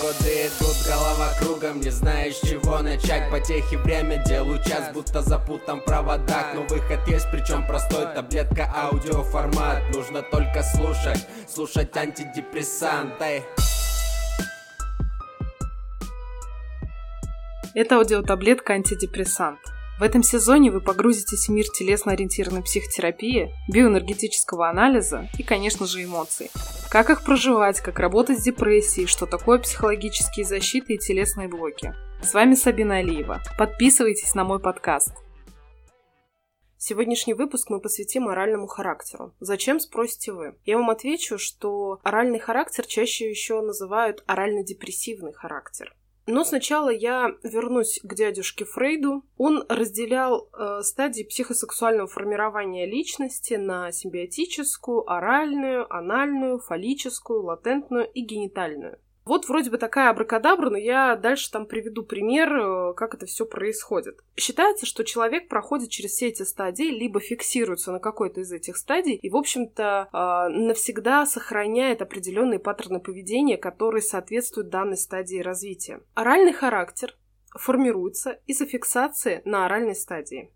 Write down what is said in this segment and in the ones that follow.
Годы идут, голова кругом, не знаешь чего начать. Потехи время, делаю час, будто запутан в проводах. Но выход есть, причем простой, таблетка аудиоформат. Нужно только слушать, слушать антидепрессанты. Это аудиотаблетка антидепрессант. В этом сезоне вы погрузитесь в мир телесно-ориентированной психотерапии, биоэнергетического анализа и, конечно же, эмоций. Как их проживать, как работать с депрессией, что такое психологические защиты и телесные блоки. С вами Сабина Алиева. Подписывайтесь на мой подкаст. Сегодняшний выпуск мы посвятим оральному характеру. Зачем, спросите вы? Я вам отвечу, что оральный характер чаще еще называют орально-депрессивный характер. Но сначала я вернусь к дядюшке Фрейду. Он разделял э, стадии психосексуального формирования личности на симбиотическую, оральную, анальную, фаллическую, латентную и генитальную. Вот вроде бы такая абракадабра, но я дальше там приведу пример, э, как это все происходит. Считается, что человек проходит через все эти стадии, либо фиксируется на какой-то из этих стадий, и, в общем-то, э, навсегда сохраняет определенные паттерны поведения, которые соответствуют данной стадии развития. Оральный характер формируется из-за фиксации на оральной стадии.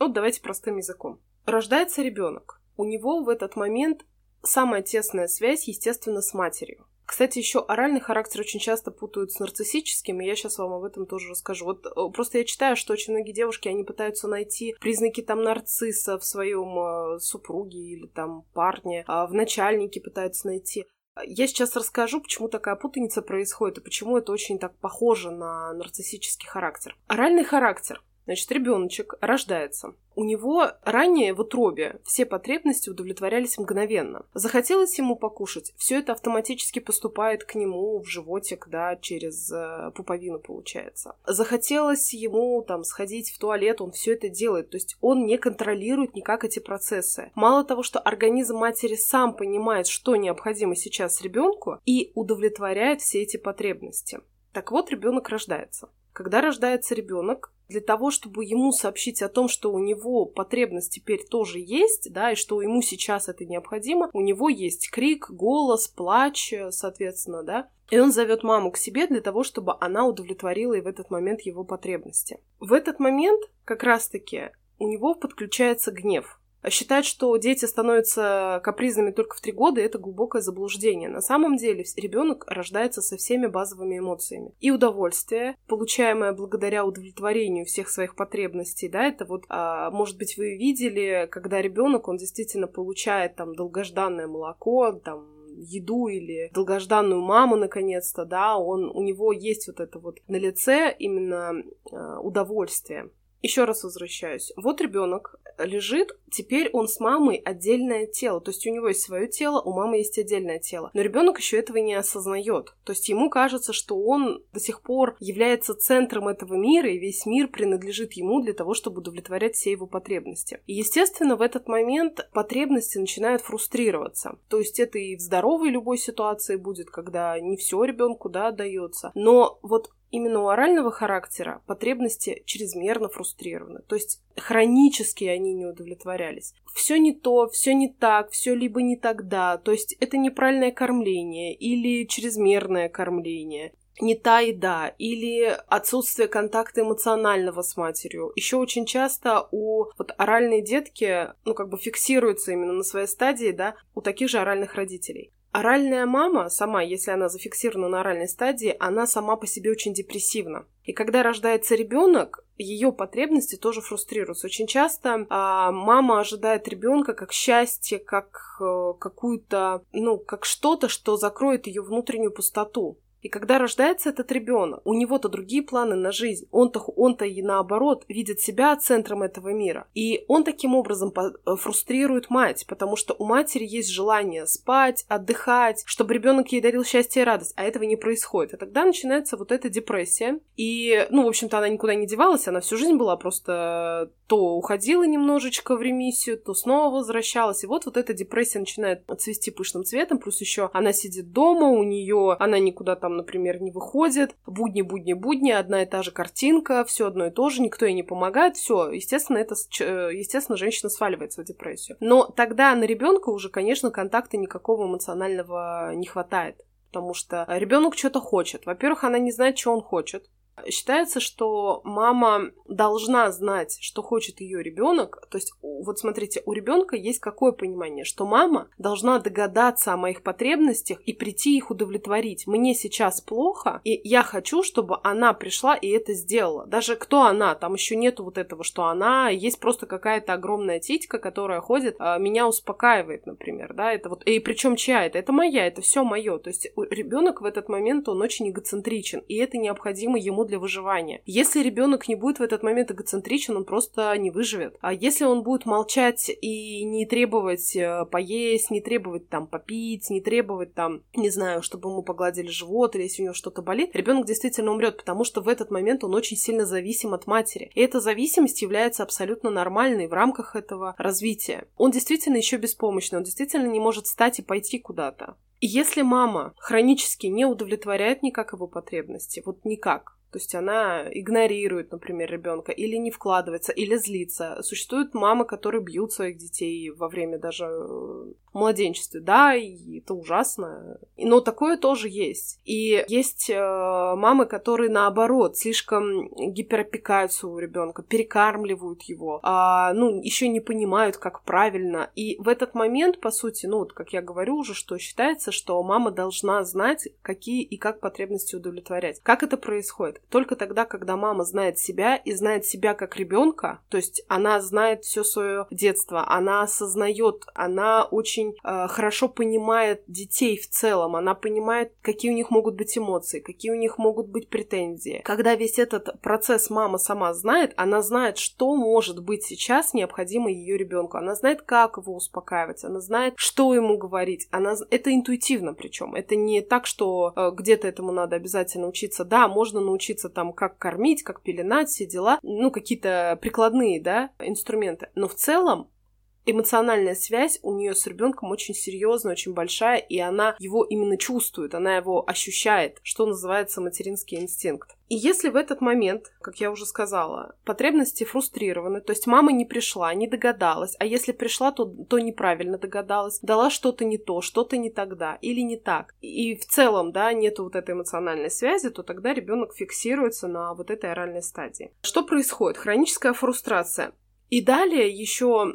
Вот давайте простым языком. Рождается ребенок. У него в этот момент самая тесная связь, естественно, с матерью. Кстати, еще оральный характер очень часто путают с нарциссическим, и я сейчас вам об этом тоже расскажу. Вот э, просто я читаю, что очень многие девушки, они пытаются найти признаки там нарцисса в своем э, супруге или там парне, а в начальнике пытаются найти. Я сейчас расскажу, почему такая путаница происходит и почему это очень так похоже на нарциссический характер. Оральный характер Значит, ребеночек рождается. У него ранее в утробе все потребности удовлетворялись мгновенно. Захотелось ему покушать, все это автоматически поступает к нему в животик, да, через э, пуповину получается. Захотелось ему там сходить в туалет, он все это делает, то есть он не контролирует никак эти процессы. Мало того, что организм матери сам понимает, что необходимо сейчас ребенку и удовлетворяет все эти потребности. Так вот, ребенок рождается. Когда рождается ребенок, для того, чтобы ему сообщить о том, что у него потребность теперь тоже есть, да, и что ему сейчас это необходимо, у него есть крик, голос, плач, соответственно, да, и он зовет маму к себе для того, чтобы она удовлетворила и в этот момент его потребности. В этот момент как раз-таки у него подключается гнев. Считать, что дети становятся капризными только в три года, это глубокое заблуждение. На самом деле ребенок рождается со всеми базовыми эмоциями. И удовольствие, получаемое благодаря удовлетворению всех своих потребностей, да, это вот, а, может быть, вы видели, когда ребенок, он действительно получает там долгожданное молоко, там еду или долгожданную маму наконец-то, да, он, у него есть вот это вот на лице именно э, удовольствие. Еще раз возвращаюсь. Вот ребенок лежит, теперь он с мамой отдельное тело. То есть у него есть свое тело, у мамы есть отдельное тело. Но ребенок еще этого не осознает. То есть ему кажется, что он до сих пор является центром этого мира, и весь мир принадлежит ему для того, чтобы удовлетворять все его потребности. И, естественно, в этот момент потребности начинают фрустрироваться. То есть это и в здоровой любой ситуации будет, когда не все ребенку да, отдается. Но вот именно у орального характера потребности чрезмерно фрустрированы. То есть хронически они не удовлетворялись. Все не то, все не так, все либо не тогда. То есть это неправильное кормление или чрезмерное кормление не та еда или отсутствие контакта эмоционального с матерью. Еще очень часто у вот оральной детки, ну, как бы фиксируется именно на своей стадии, да, у таких же оральных родителей. Оральная мама сама, если она зафиксирована на оральной стадии, она сама по себе очень депрессивна. И когда рождается ребенок, ее потребности тоже фрустрируются. Очень часто а, мама ожидает ребенка как счастье, как а, какую-то, ну, как что-то, что закроет ее внутреннюю пустоту. И когда рождается этот ребенок, у него-то другие планы на жизнь. Он-то, он-то и наоборот видит себя центром этого мира. И он таким образом э, фрустрирует мать, потому что у матери есть желание спать, отдыхать, чтобы ребенок ей дарил счастье и радость, а этого не происходит. И тогда начинается вот эта депрессия. И, ну, в общем-то, она никуда не девалась, она всю жизнь была просто то уходила немножечко в ремиссию, то снова возвращалась. И вот вот эта депрессия начинает цвести пышным цветом, плюс еще она сидит дома, у нее она никуда там например, не выходит. Будни, будни, будни, одна и та же картинка, все одно и то же, никто ей не помогает, все, естественно, это, э, естественно, женщина сваливается в депрессию. Но тогда на ребенка уже, конечно, контакта никакого эмоционального не хватает. потому что ребенок что-то хочет. Во-первых, она не знает, что он хочет. Считается, что мама должна знать, что хочет ее ребенок. То есть, вот смотрите, у ребенка есть какое понимание, что мама должна догадаться о моих потребностях и прийти их удовлетворить. Мне сейчас плохо, и я хочу, чтобы она пришла и это сделала. Даже кто она, там еще нету вот этого, что она, есть просто какая-то огромная титька, которая ходит, а, меня успокаивает, например, да, это вот, и причем чья это? Это моя, это все мое. То есть ребенок в этот момент, он очень эгоцентричен, и это необходимо ему для выживания. Если ребенок не будет в этот момент эгоцентричен, он просто не выживет. А если он будет молчать и не требовать э, поесть, не требовать там попить, не требовать там, не знаю, чтобы ему погладили живот или если у него что-то болит, ребенок действительно умрет, потому что в этот момент он очень сильно зависим от матери. И эта зависимость является абсолютно нормальной в рамках этого развития. Он действительно еще беспомощный, он действительно не может встать и пойти куда-то. Если мама хронически не удовлетворяет никак его потребности, вот никак, то есть она игнорирует, например, ребенка, или не вкладывается, или злится. Существуют мамы, которые бьют своих детей во время даже э, младенчестве. Да, и это ужасно. Но такое тоже есть. И есть э, мамы, которые наоборот слишком гиперопекают своего ребенка, перекармливают его, а, ну, еще не понимают, как правильно. И в этот момент, по сути, ну, вот как я говорю уже, что считается, что мама должна знать, какие и как потребности удовлетворять. Как это происходит? только тогда, когда мама знает себя и знает себя как ребенка, то есть она знает все свое детство, она осознает, она очень э, хорошо понимает детей в целом, она понимает, какие у них могут быть эмоции, какие у них могут быть претензии. Когда весь этот процесс мама сама знает, она знает, что может быть сейчас необходимо ее ребенку, она знает, как его успокаивать, она знает, что ему говорить, она это интуитивно причем, это не так, что э, где-то этому надо обязательно учиться. Да, можно научиться учиться там, как кормить, как пеленать, все дела, ну, какие-то прикладные, да, инструменты. Но в целом эмоциональная связь у нее с ребенком очень серьезная, очень большая, и она его именно чувствует, она его ощущает, что называется материнский инстинкт. И если в этот момент, как я уже сказала, потребности фрустрированы, то есть мама не пришла, не догадалась, а если пришла, то, то неправильно догадалась, дала что-то не то, что-то не тогда или не так, и в целом, да, нету вот этой эмоциональной связи, то тогда ребенок фиксируется на вот этой оральной стадии. Что происходит? Хроническая фрустрация. И далее еще,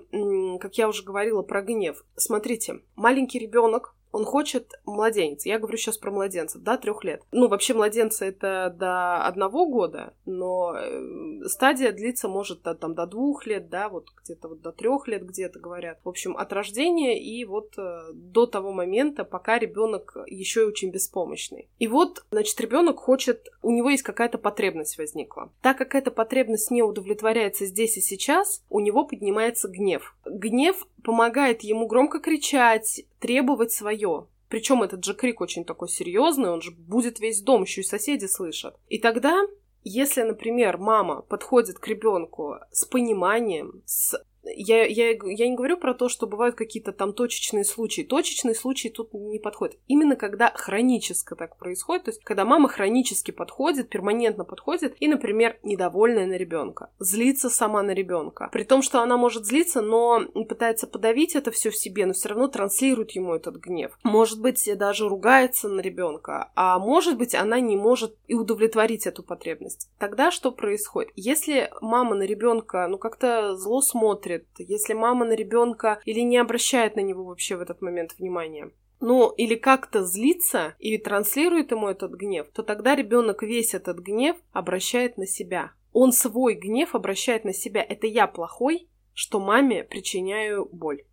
как я уже говорила про гнев. Смотрите, маленький ребенок он хочет младенец. Я говорю сейчас про младенцев, да, трех лет. Ну, вообще младенца это до одного года, но э, стадия длится может до, там, до двух лет, да, вот где-то вот до трех лет где-то говорят. В общем, от рождения и вот э, до того момента, пока ребенок еще и очень беспомощный. И вот, значит, ребенок хочет, у него есть какая-то потребность возникла. Так как эта потребность не удовлетворяется здесь и сейчас, у него поднимается гнев. Гнев помогает ему громко кричать, требовать свое. Причем этот же крик очень такой серьезный, он же будет весь дом, еще и соседи слышат. И тогда, если, например, мама подходит к ребенку с пониманием, с я, я, я не говорю про то, что бывают какие-то там точечные случаи. Точечные случаи тут не подходят. Именно когда хронически так происходит, то есть когда мама хронически подходит, перманентно подходит и, например, недовольная на ребенка, злится сама на ребенка. При том, что она может злиться, но пытается подавить это все в себе, но все равно транслирует ему этот гнев. Может быть, даже ругается на ребенка, а может быть, она не может и удовлетворить эту потребность. Тогда что происходит? Если мама на ребенка, ну, как-то зло смотрит, смотрит, если мама на ребенка или не обращает на него вообще в этот момент внимания, ну, или как-то злится и транслирует ему этот гнев, то тогда ребенок весь этот гнев обращает на себя. Он свой гнев обращает на себя. Это я плохой, что маме причиняю боль.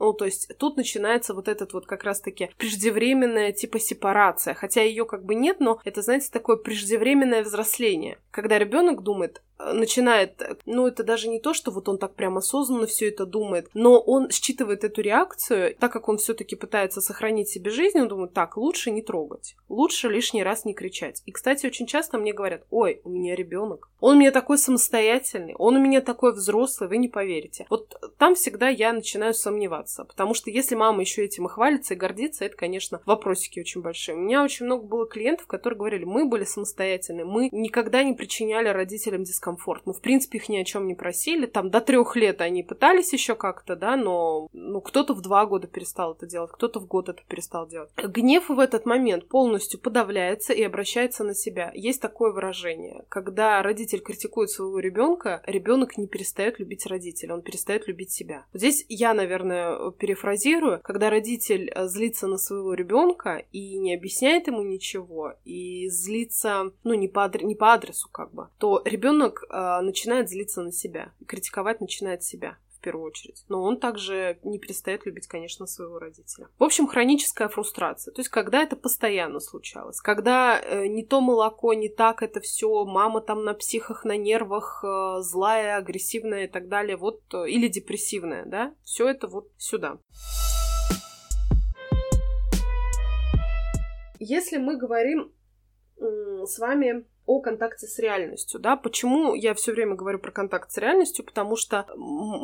Ну, то есть тут начинается вот этот вот как раз-таки преждевременная типа сепарация. Хотя ее как бы нет, но это, знаете, такое преждевременное взросление. Когда ребенок думает, начинает, ну это даже не то, что вот он так прям осознанно все это думает, но он считывает эту реакцию, так как он все-таки пытается сохранить себе жизнь, он думает, так, лучше не трогать, лучше лишний раз не кричать. И, кстати, очень часто мне говорят, ой, у меня ребенок, он у меня такой самостоятельный, он у меня такой взрослый, вы не поверите. Вот там всегда я начинаю сомневаться, потому что если мама еще этим и хвалится и гордится, это, конечно, вопросики очень большие. У меня очень много было клиентов, которые говорили, мы были самостоятельны, мы никогда не причиняли родителям дискомфорт дискомфорт. Мы, в принципе, их ни о чем не просили. Там до трех лет они пытались еще как-то, да, но ну, кто-то в два года перестал это делать, кто-то в год это перестал делать. Гнев в этот момент полностью подавляется и обращается на себя. Есть такое выражение. Когда родитель критикует своего ребенка, ребенок не перестает любить родителя, он перестает любить себя. Здесь я, наверное, перефразирую, когда родитель э, злится на своего ребенка и не объясняет ему ничего, и злится, ну, не по, адр- не по адресу как бы, то ребенок э, начинает злиться на себя, и критиковать начинает себя первую очередь. Но он также не перестает любить, конечно, своего родителя. В общем, хроническая фрустрация. То есть, когда это постоянно случалось. Когда э, не то молоко, не так это все, мама там на психах, на нервах, э, злая, агрессивная и так далее. Вот, э, или депрессивная, да? Все это вот сюда. Если мы говорим с вами о контакте с реальностью, да. Почему я все время говорю про контакт с реальностью? Потому что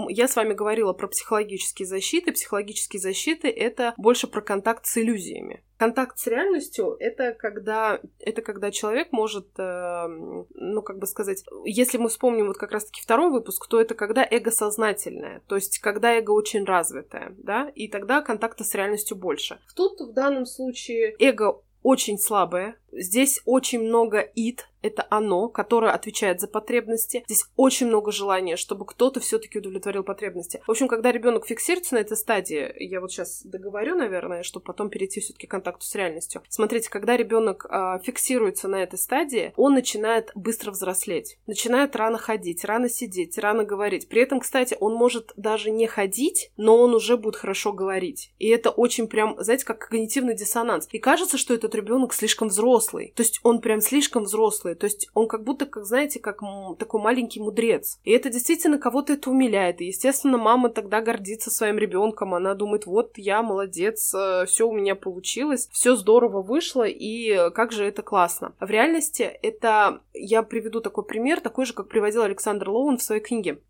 я с вами говорила про психологические защиты. Психологические защиты — это больше про контакт с иллюзиями. Контакт с реальностью — это когда, это когда человек может, э, ну, как бы сказать, если мы вспомним вот как раз-таки второй выпуск, то это когда эго сознательное, то есть когда эго очень развитое, да, и тогда контакта с реальностью больше. Тут в данном случае эго очень слабое. Здесь очень много ид, это оно, которое отвечает за потребности. Здесь очень много желания, чтобы кто-то все-таки удовлетворил потребности. В общем, когда ребенок фиксируется на этой стадии, я вот сейчас договорю, наверное, чтобы потом перейти все-таки к контакту с реальностью. Смотрите, когда ребенок э, фиксируется на этой стадии, он начинает быстро взрослеть, начинает рано ходить, рано сидеть, рано говорить. При этом, кстати, он может даже не ходить, но он уже будет хорошо говорить. И это очень прям, знаете, как когнитивный диссонанс. И кажется, что этот ребенок слишком взрослый. То есть он прям слишком взрослый взрослый. То есть он как будто, как знаете, как такой маленький мудрец. И это действительно кого-то это умиляет. И, естественно, мама тогда гордится своим ребенком. Она думает, вот я молодец, э, все у меня получилось, все здорово вышло, и как же это классно. В реальности это, я приведу такой пример, такой же, как приводил Александр Лоун в своей книге.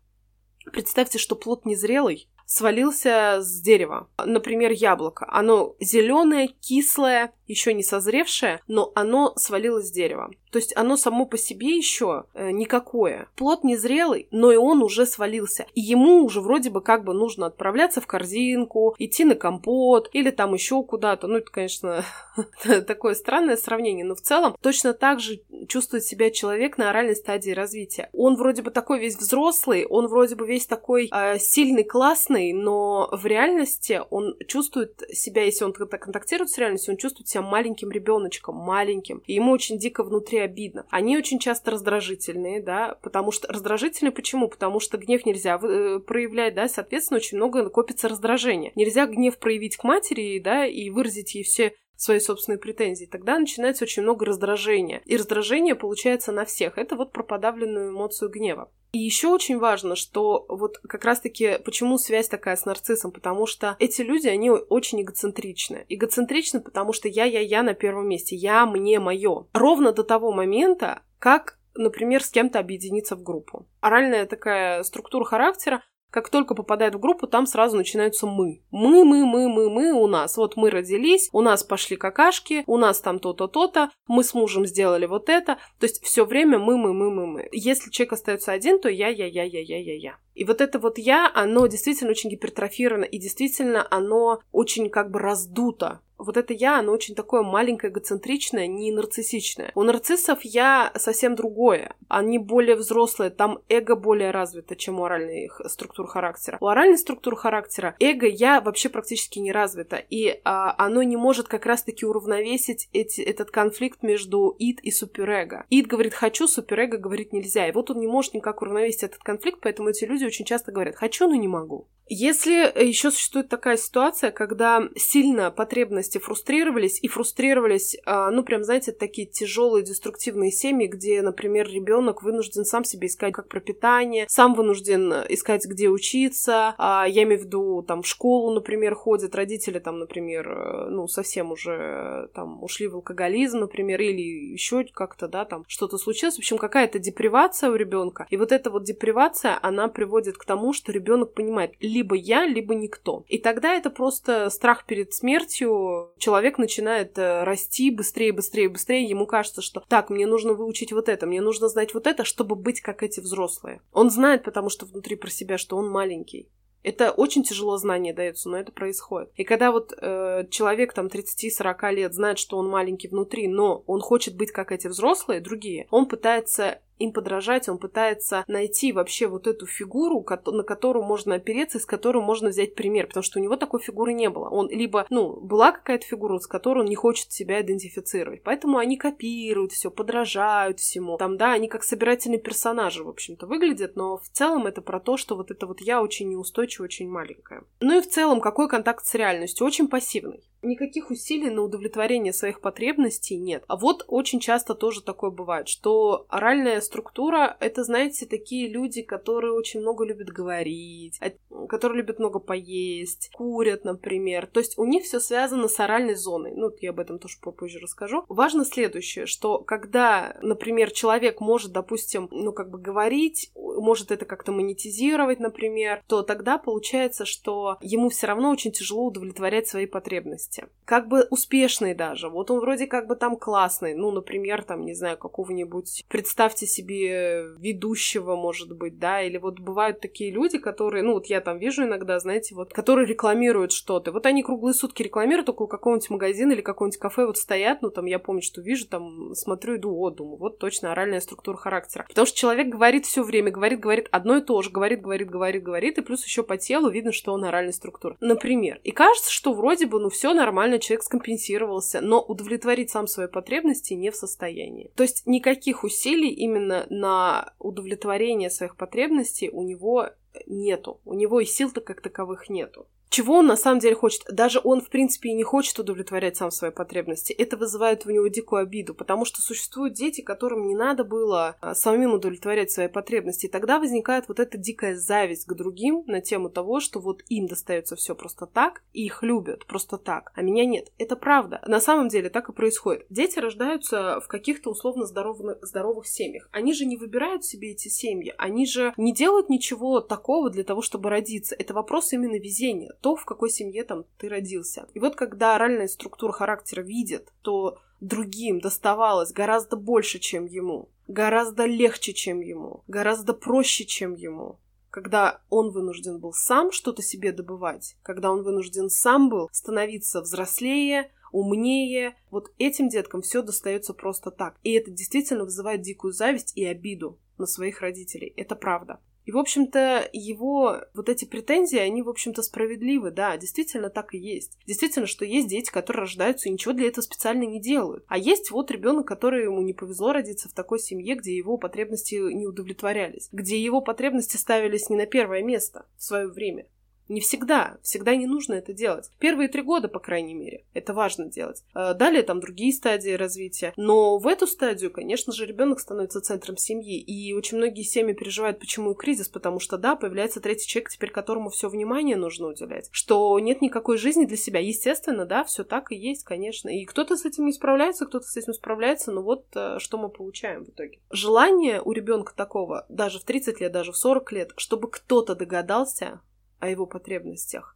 Представьте, что плод незрелый, свалился с дерева. Например, яблоко. Оно зеленое, кислое, еще не созревшее, но оно свалилось с дерева. То есть оно само по себе еще э, никакое. Плод незрелый, но и он уже свалился. И ему уже вроде бы как бы нужно отправляться в корзинку, идти на компот или там еще куда-то. Ну, это, конечно, такое странное сравнение, но в целом точно так же чувствует себя человек на оральной стадии развития. Он вроде бы такой весь взрослый, он вроде бы весь такой э, сильный, классный, но в реальности он чувствует себя, если он контактирует с реальностью, он чувствует себя маленьким ребеночком, маленьким. И ему очень дико внутри обидно. Они очень часто раздражительные, да, потому что... Раздражительные почему? Потому что гнев нельзя э, проявлять, да, соответственно, очень много копится раздражения. Нельзя гнев проявить к матери, да, и выразить ей все свои собственные претензии, тогда начинается очень много раздражения. И раздражение получается на всех. Это вот про подавленную эмоцию гнева. И еще очень важно, что вот как раз-таки почему связь такая с нарциссом, потому что эти люди, они очень эгоцентричны. Эгоцентричны, потому что я-я-я на первом месте, я, мне, мое. Ровно до того момента, как например, с кем-то объединиться в группу. Оральная такая структура характера, как только попадает в группу, там сразу начинаются мы. Мы, мы, мы, мы, мы у нас. Вот мы родились, у нас пошли какашки, у нас там то-то, то-то, мы с мужем сделали вот это. То есть все время мы, мы, мы, мы, мы. Если человек остается один, то я, я, я, я, я, я, я. И вот это вот я, оно действительно очень гипертрофировано, и действительно оно очень как бы раздуто вот это я, оно очень такое маленькое, эгоцентричное, не нарциссичное. У нарциссов я совсем другое. Они более взрослые, там эго более развито, чем у оральной структуры характера. У оральной структуры характера эго я вообще практически не развито, и а, оно не может как раз-таки уравновесить эти, этот конфликт между ид и суперэго. Ид говорит «хочу», суперэго говорит «нельзя». И вот он не может никак уравновесить этот конфликт, поэтому эти люди очень часто говорят «хочу, но не могу». Если э, еще существует такая ситуация, когда сильно потребности фрустрировались и фрустрировались, а, ну прям, знаете, такие тяжелые деструктивные семьи, где, например, ребенок вынужден сам себе искать как пропитание, сам вынужден искать, где учиться, а, я имею в виду, там, в школу, например, ходят, родители там, например, э, ну, совсем уже там ушли в алкоголизм, например, или еще как-то, да, там что-то случилось, в общем, какая-то депривация у ребенка, и вот эта вот депривация, она приводит к тому, что ребенок понимает, либо либо я, либо никто. И тогда это просто страх перед смертью. Человек начинает э, расти быстрее, быстрее, быстрее. Ему кажется, что так, мне нужно выучить вот это, мне нужно знать вот это, чтобы быть как эти взрослые. Он знает, потому что внутри про себя, что он маленький. Это очень тяжело знание дается, но это происходит. И когда вот э, человек там 30-40 лет знает, что он маленький внутри, но он хочет быть как эти взрослые, другие, он пытается им подражать, он пытается найти вообще вот эту фигуру, на которую можно опереться, с которой можно взять пример, потому что у него такой фигуры не было. Он либо, ну, была какая-то фигура, с которой он не хочет себя идентифицировать. Поэтому они копируют все, подражают всему. Там, да, они как собирательные персонажи, в общем-то, выглядят, но в целом это про то, что вот это вот я очень неустойчивая, очень маленькая. Ну и в целом, какой контакт с реальностью? Очень пассивный. Никаких усилий на удовлетворение своих потребностей нет. А вот очень часто тоже такое бывает, что оральная структура — это, знаете, такие люди, которые очень много любят говорить, которые любят много поесть, курят, например. То есть у них все связано с оральной зоной. Ну, я об этом тоже попозже расскажу. Важно следующее, что когда, например, человек может, допустим, ну, как бы говорить, может это как-то монетизировать, например, то тогда получается, что ему все равно очень тяжело удовлетворять свои потребности. Как бы успешный даже. Вот он вроде как бы там классный. Ну, например, там, не знаю, какого-нибудь, представьте себе ведущего, может быть, да, или вот бывают такие люди, которые, ну, вот я там вижу иногда, знаете, вот, которые рекламируют что-то. Вот они круглые сутки рекламируют около какого-нибудь магазина или какого-нибудь кафе вот стоят, ну, там, я помню, что вижу, там, смотрю, иду, о, думаю, вот точно оральная структура характера. Потому что человек говорит все время, говорит, говорит одно и то же, говорит, говорит, говорит, говорит, и плюс еще по телу видно, что он оральная структура. Например. И кажется, что вроде бы, ну, все нормально, человек скомпенсировался, но удовлетворить сам свои потребности не в состоянии. То есть никаких усилий именно на удовлетворение своих потребностей у него нету. У него и сил-то как таковых нету чего он на самом деле хочет. Даже он, в принципе, и не хочет удовлетворять сам свои потребности. Это вызывает в него дикую обиду, потому что существуют дети, которым не надо было а, самим удовлетворять свои потребности. И тогда возникает вот эта дикая зависть к другим на тему того, что вот им достается все просто так, и их любят просто так, а меня нет. Это правда. На самом деле так и происходит. Дети рождаются в каких-то условно здоровых, здоровых семьях. Они же не выбирают себе эти семьи, они же не делают ничего такого для того, чтобы родиться. Это вопрос именно везения то, в какой семье там ты родился. И вот когда оральная структура характера видит, то другим доставалось гораздо больше, чем ему, гораздо легче, чем ему, гораздо проще, чем ему, когда он вынужден был сам что-то себе добывать, когда он вынужден сам был становиться взрослее, умнее. Вот этим деткам все достается просто так. И это действительно вызывает дикую зависть и обиду на своих родителей. Это правда. И, в общем-то, его вот эти претензии, они, в общем-то, справедливы, да, действительно так и есть. Действительно, что есть дети, которые рождаются и ничего для этого специально не делают. А есть вот ребенок, который ему не повезло родиться в такой семье, где его потребности не удовлетворялись, где его потребности ставились не на первое место в свое время. Не всегда. Всегда не нужно это делать. Первые три года, по крайней мере, это важно делать. А далее там другие стадии развития. Но в эту стадию, конечно же, ребенок становится центром семьи. И очень многие семьи переживают, почему кризис, потому что, да, появляется третий человек, теперь которому все внимание нужно уделять. Что нет никакой жизни для себя. Естественно, да, все так и есть, конечно. И кто-то с этим не справляется, кто-то с этим справляется, но вот э, что мы получаем в итоге. Желание у ребенка такого, даже в 30 лет, даже в 40 лет, чтобы кто-то догадался, о его потребностях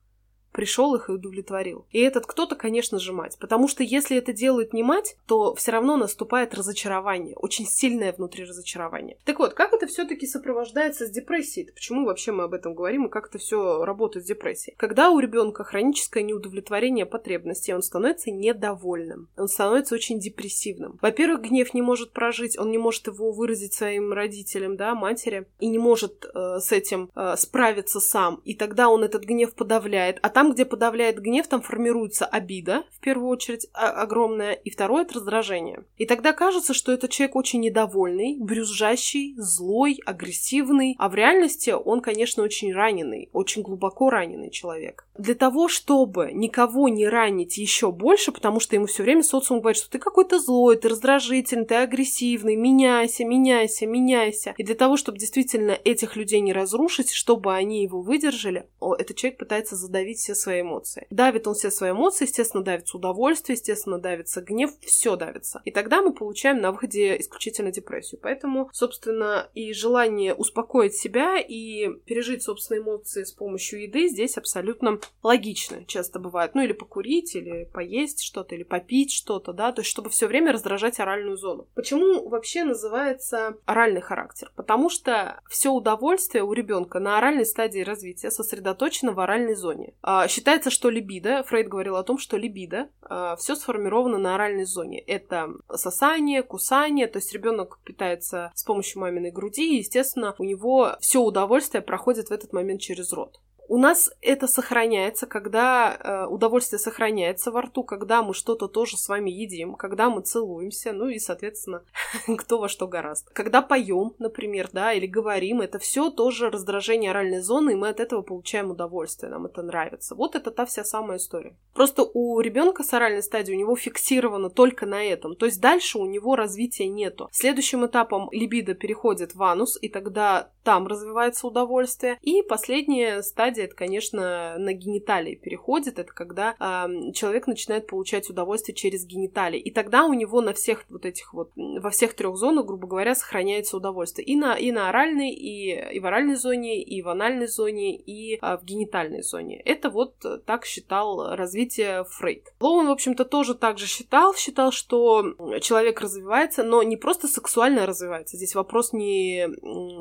пришел их и удовлетворил. И этот кто-то, конечно же, мать. Потому что если это делает не мать, то все равно наступает разочарование. Очень сильное внутри разочарование. Так вот, как это все-таки сопровождается с депрессией? Почему вообще мы об этом говорим и как это все работает с депрессией? Когда у ребенка хроническое неудовлетворение потребностей, он становится недовольным. Он становится очень депрессивным. Во-первых, гнев не может прожить, он не может его выразить своим родителям, да, матери, и не может э, с этим э, справиться сам. И тогда он этот гнев подавляет. А там там, где подавляет гнев, там формируется обида, в первую очередь, а, огромная, и второе — это раздражение. И тогда кажется, что этот человек очень недовольный, брюзжащий, злой, агрессивный, а в реальности он, конечно, очень раненый, очень глубоко раненый человек. для того, чтобы никого не ранить еще больше, потому что ему все время социум говорит, что ты какой-то злой, ты раздражительный, ты агрессивный, меняйся, меняйся, меняйся. И для того, чтобы действительно этих людей не разрушить, чтобы они его выдержали, этот человек пытается задавить все свои эмоции. Давит он все свои эмоции, естественно, давится удовольствие, естественно, давится гнев, все давится. И тогда мы получаем на выходе исключительно депрессию. Поэтому, собственно, и желание успокоить себя и пережить собственные эмоции с помощью еды здесь абсолютно логично часто бывает. Ну, или покурить, или поесть что-то, или попить что-то, да, то есть чтобы все время раздражать оральную зону. Почему вообще называется оральный характер? Потому что все удовольствие у ребенка на оральной стадии развития сосредоточено в оральной зоне. А, считается, что либидо, Фрейд говорил о том, что либидо а, все сформировано на оральной зоне. Это сосание, кусание, то есть ребенок питается с помощью маминой груди, и, естественно, у него все удовольствие проходит в этот момент через рот. У нас это сохраняется, когда э, удовольствие сохраняется во рту, когда мы что-то тоже с вами едим, когда мы целуемся, ну и, соответственно, кто во что гораст. Когда поем, например, да, или говорим, это все тоже раздражение оральной зоны, и мы от этого получаем удовольствие, нам это нравится. Вот это та вся самая история. Просто у ребенка с оральной стадией у него фиксировано только на этом, то есть дальше у него развития нету. Следующим этапом либидо переходит в анус, и тогда там развивается удовольствие. И последняя стадия, это, конечно, на гениталии переходит. Это когда э, человек начинает получать удовольствие через гениталии. И тогда у него на всех вот этих вот, во всех трех зонах, грубо говоря, сохраняется удовольствие. И на, и на оральной, и, и в оральной зоне, и в анальной зоне, и э, в генитальной зоне. Это вот так считал развитие Фрейд. Лоун, в общем-то, тоже так же считал. Считал, что человек развивается, но не просто сексуально развивается. Здесь вопрос не,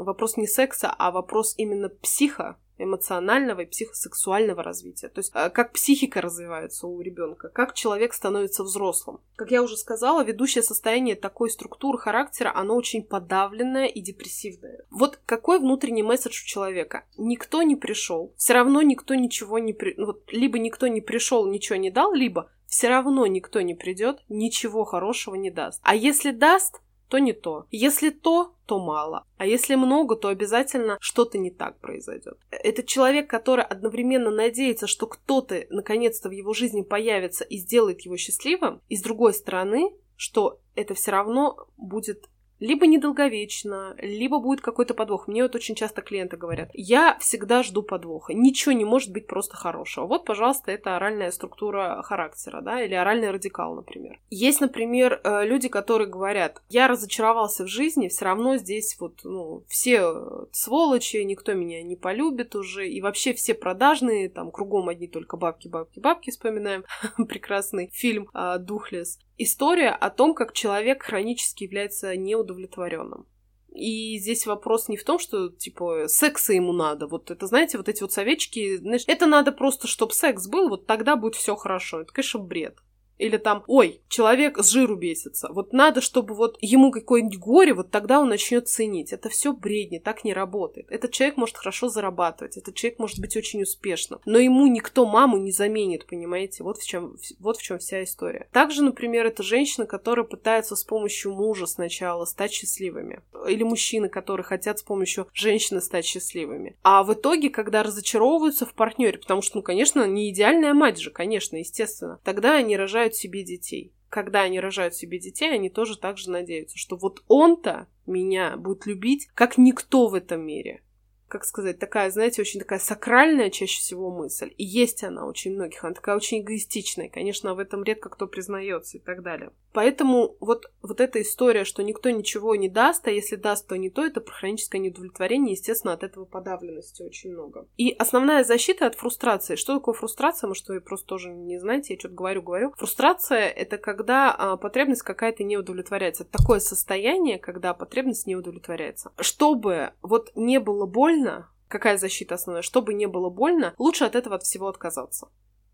вопрос не секса, а вопрос именно психа, эмоционального и психосексуального развития. То есть э, как психика развивается у ребенка, как человек становится взрослым. Как я уже сказала, ведущее состояние такой структуры характера, оно очень подавленное и депрессивное. Вот какой внутренний месседж у человека? Никто не пришел, все равно никто ничего не... При... Ну вот, либо никто не пришел, ничего не дал, либо все равно никто не придет, ничего хорошего не даст. А если даст, то не то. Если то, то мало. А если много, то обязательно что-то не так произойдет. Это человек, который одновременно надеется, что кто-то наконец-то в его жизни появится и сделает его счастливым, и с другой стороны, что это все равно будет либо недолговечно, либо будет какой-то подвох. Мне вот очень часто клиенты говорят, я всегда жду подвоха, ничего не может быть просто хорошего. Вот, пожалуйста, это оральная структура характера, да, или оральный радикал, например. Есть, например, э, люди, которые говорят, я разочаровался в жизни, все равно здесь вот, ну, все сволочи, никто меня не полюбит уже, и вообще все продажные, там, кругом одни только бабки, бабки, бабки, вспоминаем прекрасный фильм а, «Духлес» история о том, как человек хронически является неудовлетворенным. И здесь вопрос не в том, что, типа, секса ему надо. Вот это, знаете, вот эти вот советчики, знаешь, это надо просто, чтобы секс был, вот тогда будет все хорошо. Это, конечно, бред. Или там, ой, человек с жиру бесится. Вот надо, чтобы вот ему какое-нибудь горе, вот тогда он начнет ценить. Это все бредни, так не работает. Этот человек может хорошо зарабатывать, этот человек может быть очень успешным, но ему никто маму не заменит, понимаете? Вот в чем, вот в чем вся история. Также, например, это женщина, которая пытается с помощью мужа сначала стать счастливыми. Или мужчины, которые хотят с помощью женщины стать счастливыми. А в итоге, когда разочаровываются в партнере, потому что, ну, конечно, не идеальная мать же, конечно, естественно, тогда они рожают рожают себе детей. Когда они рожают себе детей, они тоже так же надеются, что вот он-то меня будет любить, как никто в этом мире как сказать, такая, знаете, очень такая сакральная чаще всего мысль. И есть она очень многих, она такая очень эгоистичная. Конечно, в этом редко кто признается и так далее. Поэтому вот, вот эта история, что никто ничего не даст, а если даст, то не то, это про хроническое неудовлетворение, естественно, от этого подавленности очень много. И основная защита от фрустрации. Что такое фрустрация? Может, вы просто тоже не знаете, я что-то говорю-говорю. Фрустрация — это когда а, потребность какая-то не удовлетворяется. Такое состояние, когда потребность не удовлетворяется. Чтобы вот не было больно, какая защита основная? Чтобы не было больно, лучше от этого от всего отказаться.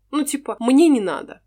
Ну, типа, мне не надо.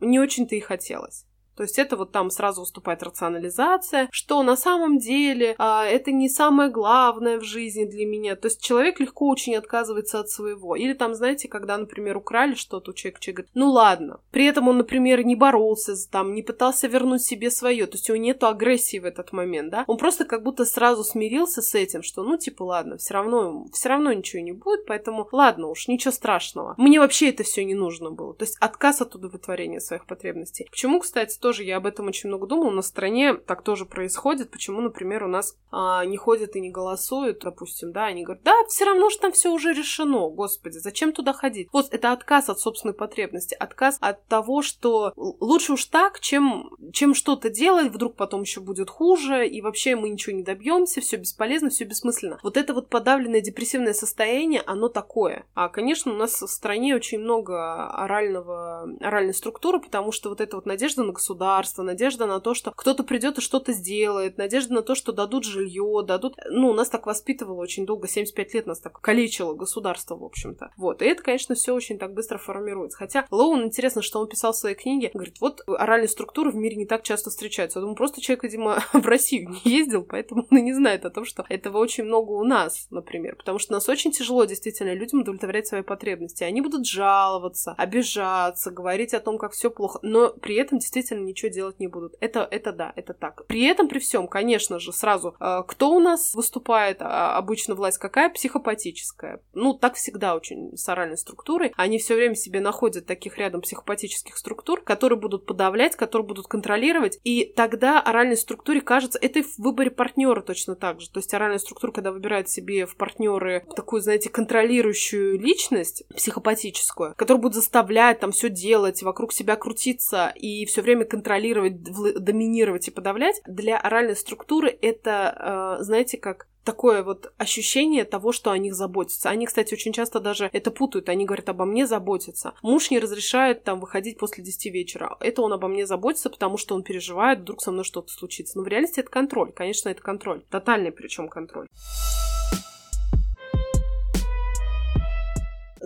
Не очень-то и хотелось. То есть это вот там сразу выступает рационализация, что на самом деле а, это не самое главное в жизни для меня. То есть человек легко очень отказывается от своего. Или там, знаете, когда, например, украли что-то у человека, человек говорит, ну ладно. При этом он, например, не боролся, там, не пытался вернуть себе свое. То есть у него нету агрессии в этот момент, да. Он просто как будто сразу смирился с этим, что, ну, типа, ладно, все равно, все равно ничего не будет, поэтому, ладно уж, ничего страшного. Мне вообще это все не нужно было. То есть отказ от удовлетворения своих потребностей. Почему, кстати, тоже я об этом очень много думала, на стране так тоже происходит. Почему, например, у нас а, не ходят и не голосуют, допустим, да, они говорят, да, все равно же там все уже решено, господи, зачем туда ходить? Вот это отказ от собственной потребности, отказ от того, что лучше уж так, чем, чем что-то делать, вдруг потом еще будет хуже, и вообще мы ничего не добьемся, все бесполезно, все бессмысленно. Вот это вот подавленное депрессивное состояние, оно такое. А, конечно, у нас в стране очень много орального, оральной структуры, потому что вот эта вот надежда на государство, надежда на то, что кто-то придет и что-то сделает, надежда на то, что дадут жилье, дадут... Ну, нас так воспитывало очень долго, 75 лет нас так калечило государство, в общем-то. Вот, и это, конечно, все очень так быстро формируется. Хотя Лоун, интересно, что он писал в своей книге, говорит, вот оральные структуры в мире не так часто встречаются. Я думаю, просто человек, видимо, в Россию не ездил, поэтому он и не знает о том, что этого очень много у нас, например. Потому что нас очень тяжело действительно людям удовлетворять свои потребности. Они будут жаловаться, обижаться, говорить о том, как все плохо, но при этом действительно ничего делать не будут. Это, это да, это так. При этом, при всем, конечно же, сразу, э, кто у нас выступает, а, обычно власть какая? Психопатическая. Ну, так всегда очень с оральной структурой. Они все время себе находят таких рядом психопатических структур, которые будут подавлять, которые будут контролировать, и тогда оральной структуре кажется, это и в выборе партнера точно так же. То есть оральная структура, когда выбирает себе в партнеры такую, знаете, контролирующую личность психопатическую, которая будет заставлять там все делать, вокруг себя крутиться и все время контролировать, доминировать и подавлять, для оральной структуры это, э, знаете, как такое вот ощущение того, что о них заботятся. Они, кстати, очень часто даже это путают. Они говорят, обо мне заботятся. Муж не разрешает там выходить после 10 вечера. Это он обо мне заботится, потому что он переживает, вдруг со мной что-то случится. Но в реальности это контроль. Конечно, это контроль. Тотальный причем контроль.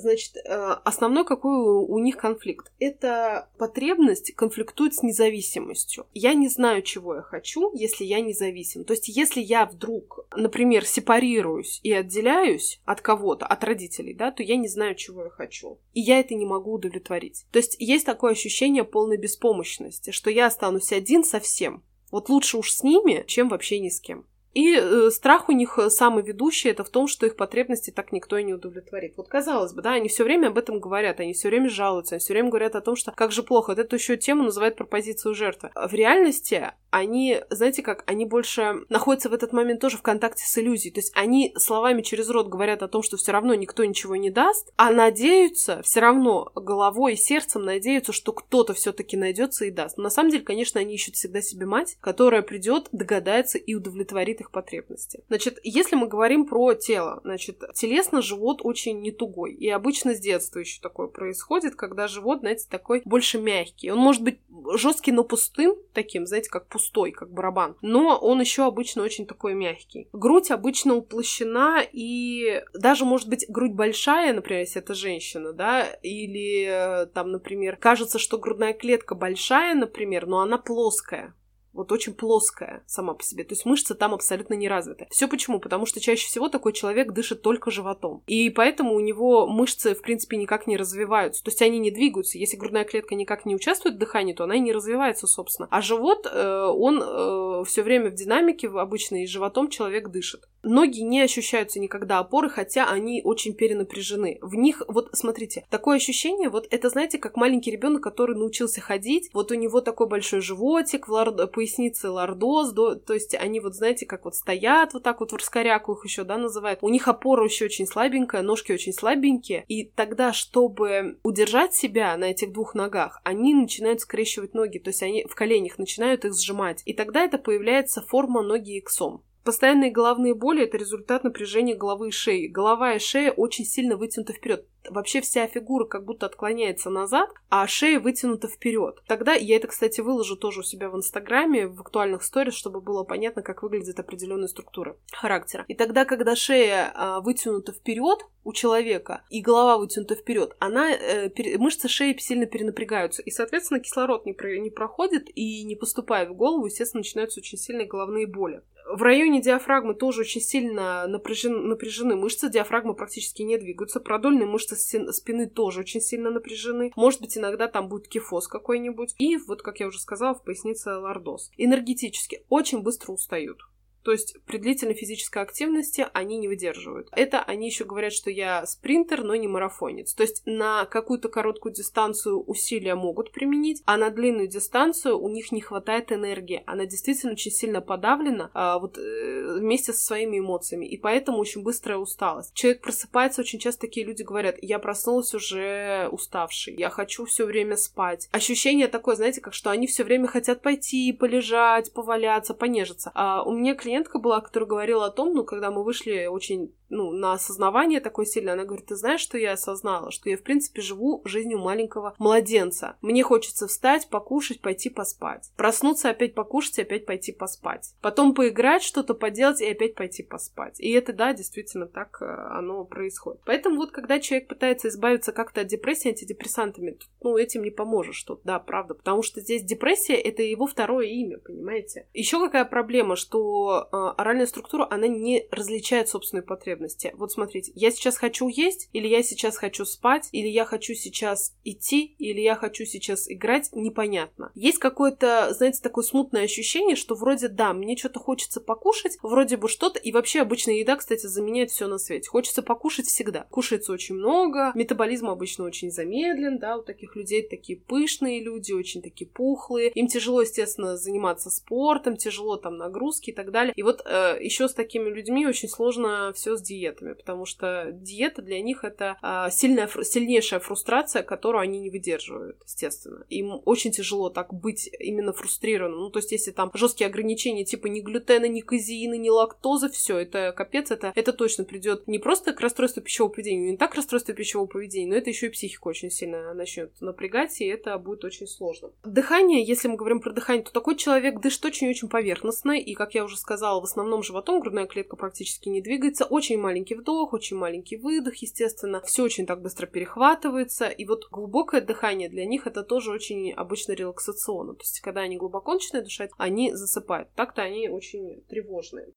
Значит, э, основной какой у них конфликт? Это потребность конфликтует с независимостью. Я не знаю, чего я хочу, если я независим. То есть, если я вдруг, например, сепарируюсь и отделяюсь от кого-то, от родителей, да, то я не знаю, чего я хочу. И я это не могу удовлетворить. То есть, есть такое ощущение полной беспомощности, что я останусь один совсем. Вот лучше уж с ними, чем вообще ни с кем. И э, страх у них э, самый ведущий это в том, что их потребности так никто и не удовлетворит. Вот казалось бы, да, они все время об этом говорят, они все время жалуются, они все время говорят о том, что как же плохо. Вот эту еще тему называют пропозицию жертвы. В реальности они, знаете как, они больше находятся в этот момент тоже в контакте с иллюзией. То есть они словами через рот говорят о том, что все равно никто ничего не даст, а надеются, все равно головой и сердцем надеются, что кто-то все-таки найдется и даст. Но на самом деле, конечно, они ищут всегда себе мать, которая придет, догадается и удовлетворит их потребности. Значит, если мы говорим про тело, значит, телесно живот очень не тугой. И обычно с детства еще такое происходит, когда живот, знаете, такой больше мягкий. Он может быть жесткий, но пустым, таким, знаете, как пустой, как барабан. Но он еще обычно очень такой мягкий. Грудь обычно уплощена, и даже, может быть, грудь большая, например, если это женщина, да, или там, например, кажется, что грудная клетка большая, например, но она плоская вот очень плоская сама по себе. То есть мышцы там абсолютно не развиты. Все почему? Потому что чаще всего такой человек дышит только животом. И поэтому у него мышцы, в принципе, никак не развиваются. То есть они не двигаются. Если грудная клетка никак не участвует в дыхании, то она и не развивается, собственно. А живот, э, он э, все время в динамике обычно, и животом человек дышит. Ноги не ощущаются никогда опоры, хотя они очень перенапряжены. В них, вот смотрите, такое ощущение, вот это, знаете, как маленький ребенок, который научился ходить, вот у него такой большой животик, в лорд... пояснице лордоз, до... то есть они вот, знаете, как вот стоят вот так вот в раскоряку их еще, да, называют. У них опора еще очень слабенькая, ножки очень слабенькие, и тогда, чтобы удержать себя на этих двух ногах, они начинают скрещивать ноги, то есть они в коленях начинают их сжимать, и тогда это появляется форма ноги иксом. Постоянные головные боли – это результат напряжения головы и шеи. Голова и шея очень сильно вытянуты вперед. Вообще вся фигура как будто отклоняется назад, а шея вытянута вперед. Тогда я это, кстати, выложу тоже у себя в Инстаграме, в актуальных сторис, чтобы было понятно, как выглядит определенная структура характера. И тогда, когда шея а, вытянута вперед у человека и голова вытянута вперед, она э, пере, мышцы шеи сильно перенапрягаются, и, соответственно, кислород не, про, не проходит и не поступая в голову, естественно, начинаются очень сильные головные боли. В районе диафрагмы тоже очень сильно напряжен, напряжены мышцы, диафрагмы практически не двигаются, продольные мышцы спины тоже очень сильно напряжены. Может быть, иногда там будет кифоз какой-нибудь. И вот, как я уже сказала, в пояснице лордоз. Энергетически очень быстро устают. То есть при длительной физической активности они не выдерживают. Это они еще говорят, что я спринтер, но не марафонец. То есть на какую-то короткую дистанцию усилия могут применить, а на длинную дистанцию у них не хватает энергии. Она действительно очень сильно подавлена а, вот, э, вместе со своими эмоциями. И поэтому очень быстрая усталость. Человек просыпается, очень часто такие люди говорят, я проснулась уже уставший, я хочу все время спать. Ощущение такое, знаете, как что они все время хотят пойти, полежать, поваляться, понежиться. А у меня клиент клиентка была, которая говорила о том, ну, когда мы вышли очень ну, на осознавание такое сильное, она говорит, ты знаешь, что я осознала? Что я, в принципе, живу жизнью маленького младенца. Мне хочется встать, покушать, пойти поспать. Проснуться, опять покушать, опять пойти поспать. Потом поиграть, что-то поделать и опять пойти поспать. И это, да, действительно так э, оно происходит. Поэтому вот, когда человек пытается избавиться как-то от депрессии антидепрессантами, ну, этим не поможешь тут, да, правда. Потому что здесь депрессия — это его второе имя, понимаете? Еще какая проблема, что э, оральная структура, она не различает потребность потребности. Вот смотрите, я сейчас хочу есть, или я сейчас хочу спать, или я хочу сейчас идти, или я хочу сейчас играть, непонятно. Есть какое-то, знаете, такое смутное ощущение, что вроде да, мне что-то хочется покушать, вроде бы что-то, и вообще обычная еда, кстати, заменяет все на свете. Хочется покушать всегда. Кушается очень много, метаболизм обычно очень замедлен, да, у таких людей такие пышные люди, очень такие пухлые. Им тяжело, естественно, заниматься спортом, тяжело там нагрузки и так далее. И вот э, еще с такими людьми очень сложно все сделать диетами, потому что диета для них это а, сильная, сильнейшая фрустрация, которую они не выдерживают, естественно. Им очень тяжело так быть именно фрустрированным. Ну, то есть, если там жесткие ограничения типа ни глютена, ни казеина, ни лактозы, все, это капец, это, это точно придет не просто к расстройству пищевого поведения, не так расстройство пищевого поведения, но это еще и психику очень сильно начнет напрягать, и это будет очень сложно. Дыхание, если мы говорим про дыхание, то такой человек дышит очень-очень поверхностно, и, как я уже сказала, в основном животом грудная клетка практически не двигается, очень маленький вдох, очень маленький выдох, естественно. Все очень так быстро перехватывается. И вот глубокое дыхание для них это тоже очень обычно релаксационно. То есть, когда они глубоко начинают дышать, они засыпают. Так-то они очень тревожные.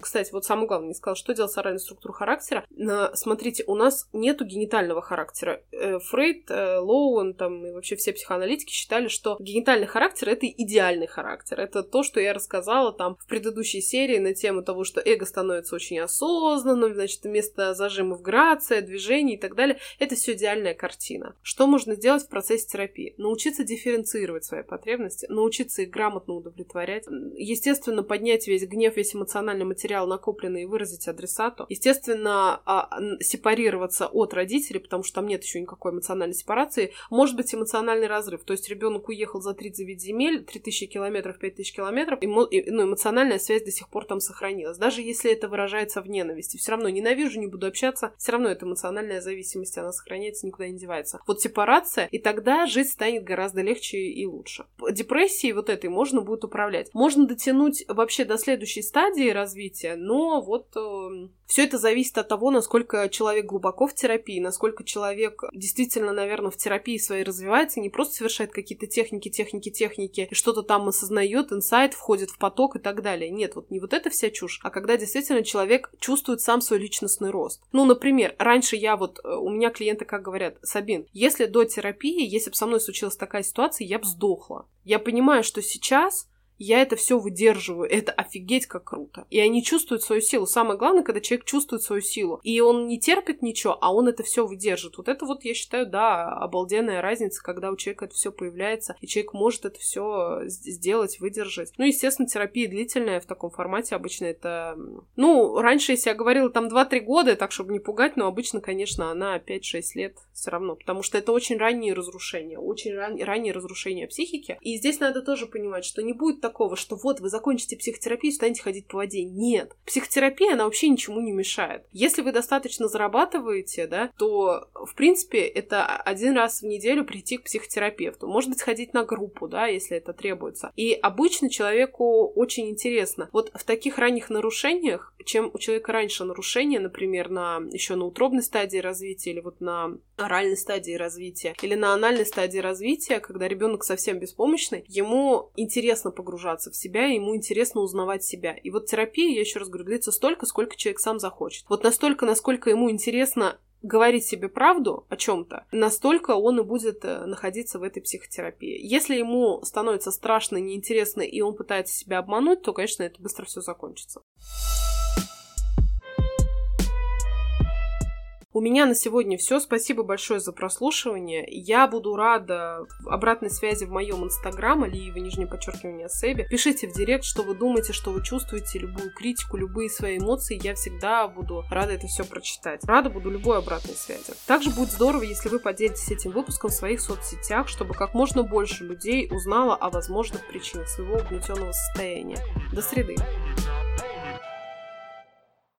Кстати, вот самое главное, не сказал, что делать с оральной структурой характера. Смотрите, у нас нету генитального характера. Э, Фрейд, э, Лоуэн там и вообще все психоаналитики считали, что генитальный характер — это идеальный характер. Это то, что я рассказала там в предыдущей серии на тему того, что эго становится очень осознанным, значит, вместо зажимов грация, движений и так далее. Это все идеальная картина. Что можно сделать в процессе терапии? Научиться дифференцировать свои потребности, научиться их грамотно удовлетворять. Естественно, поднять весь гнев, весь эмоциональный материал материал накопленный выразить адресату. Естественно, а, сепарироваться от родителей, потому что там нет еще никакой эмоциональной сепарации. Может быть эмоциональный разрыв. То есть ребенок уехал за 39 земель, 3000 километров, 5000 километров, и, ну, эмоциональная связь до сих пор там сохранилась. Даже если это выражается в ненависти. Все равно ненавижу, не буду общаться, все равно эта эмоциональная зависимость, она сохраняется, никуда не девается. Вот сепарация, и тогда жить станет гораздо легче и лучше. Депрессией вот этой можно будет управлять. Можно дотянуть вообще до следующей стадии развития, развития, но вот э, эм, все это зависит от того, насколько человек глубоко в терапии, насколько человек действительно, наверное, в терапии своей развивается, не просто совершает какие-то техники, техники, техники, и что-то там осознает, инсайт входит в поток и так далее. Нет, вот не вот эта вся чушь, а когда действительно человек чувствует сам свой личностный рост. Ну, например, раньше я вот, э, у меня клиенты как говорят, Сабин, если до терапии, если бы со мной случилась такая ситуация, я бы сдохла. Я понимаю, что сейчас я это все выдерживаю, это офигеть как круто. И они чувствуют свою силу. Самое главное, когда человек чувствует свою силу. И он не терпит ничего, а он это все выдержит. Вот это вот, я считаю, да, обалденная разница, когда у человека это все появляется, и человек может это все сделать, выдержать. Ну, естественно, терапия длительная в таком формате обычно это... Ну, раньше, если я говорила, там 2-3 года, так, чтобы не пугать, но обычно, конечно, она 5-6 лет все равно, потому что это очень ранние разрушения, очень ран... ранние разрушения психики. И здесь надо тоже понимать, что не будет такого, что вот вы закончите психотерапию, станете ходить по воде. Нет. Психотерапия, она вообще ничему не мешает. Если вы достаточно зарабатываете, да, то, в принципе, это один раз в неделю прийти к психотерапевту. Может быть, сходить на группу, да, если это требуется. И обычно человеку очень интересно. Вот в таких ранних нарушениях, чем у человека раньше нарушение, например, на еще на утробной стадии развития или вот на оральной стадии развития или на анальной стадии развития, когда ребенок совсем беспомощный, ему интересно погружаться в себя, ему интересно узнавать себя. И вот терапия, я еще раз говорю, длится столько, сколько человек сам захочет. Вот настолько, насколько ему интересно говорить себе правду о чем-то, настолько он и будет э, находиться в этой психотерапии. Если ему становится страшно, неинтересно, и он пытается себя обмануть, то, конечно, это быстро все закончится. У меня на сегодня все. Спасибо большое за прослушивание. Я буду рада обратной связи в моем инстаграм, Алиева, нижнее подчеркивание, Себи. Пишите в директ, что вы думаете, что вы чувствуете, любую критику, любые свои эмоции. Я всегда буду рада это все прочитать. Рада буду любой обратной связи. Также будет здорово, если вы поделитесь этим выпуском в своих соцсетях, чтобы как можно больше людей узнало о возможных причинах своего угнетенного состояния. До среды.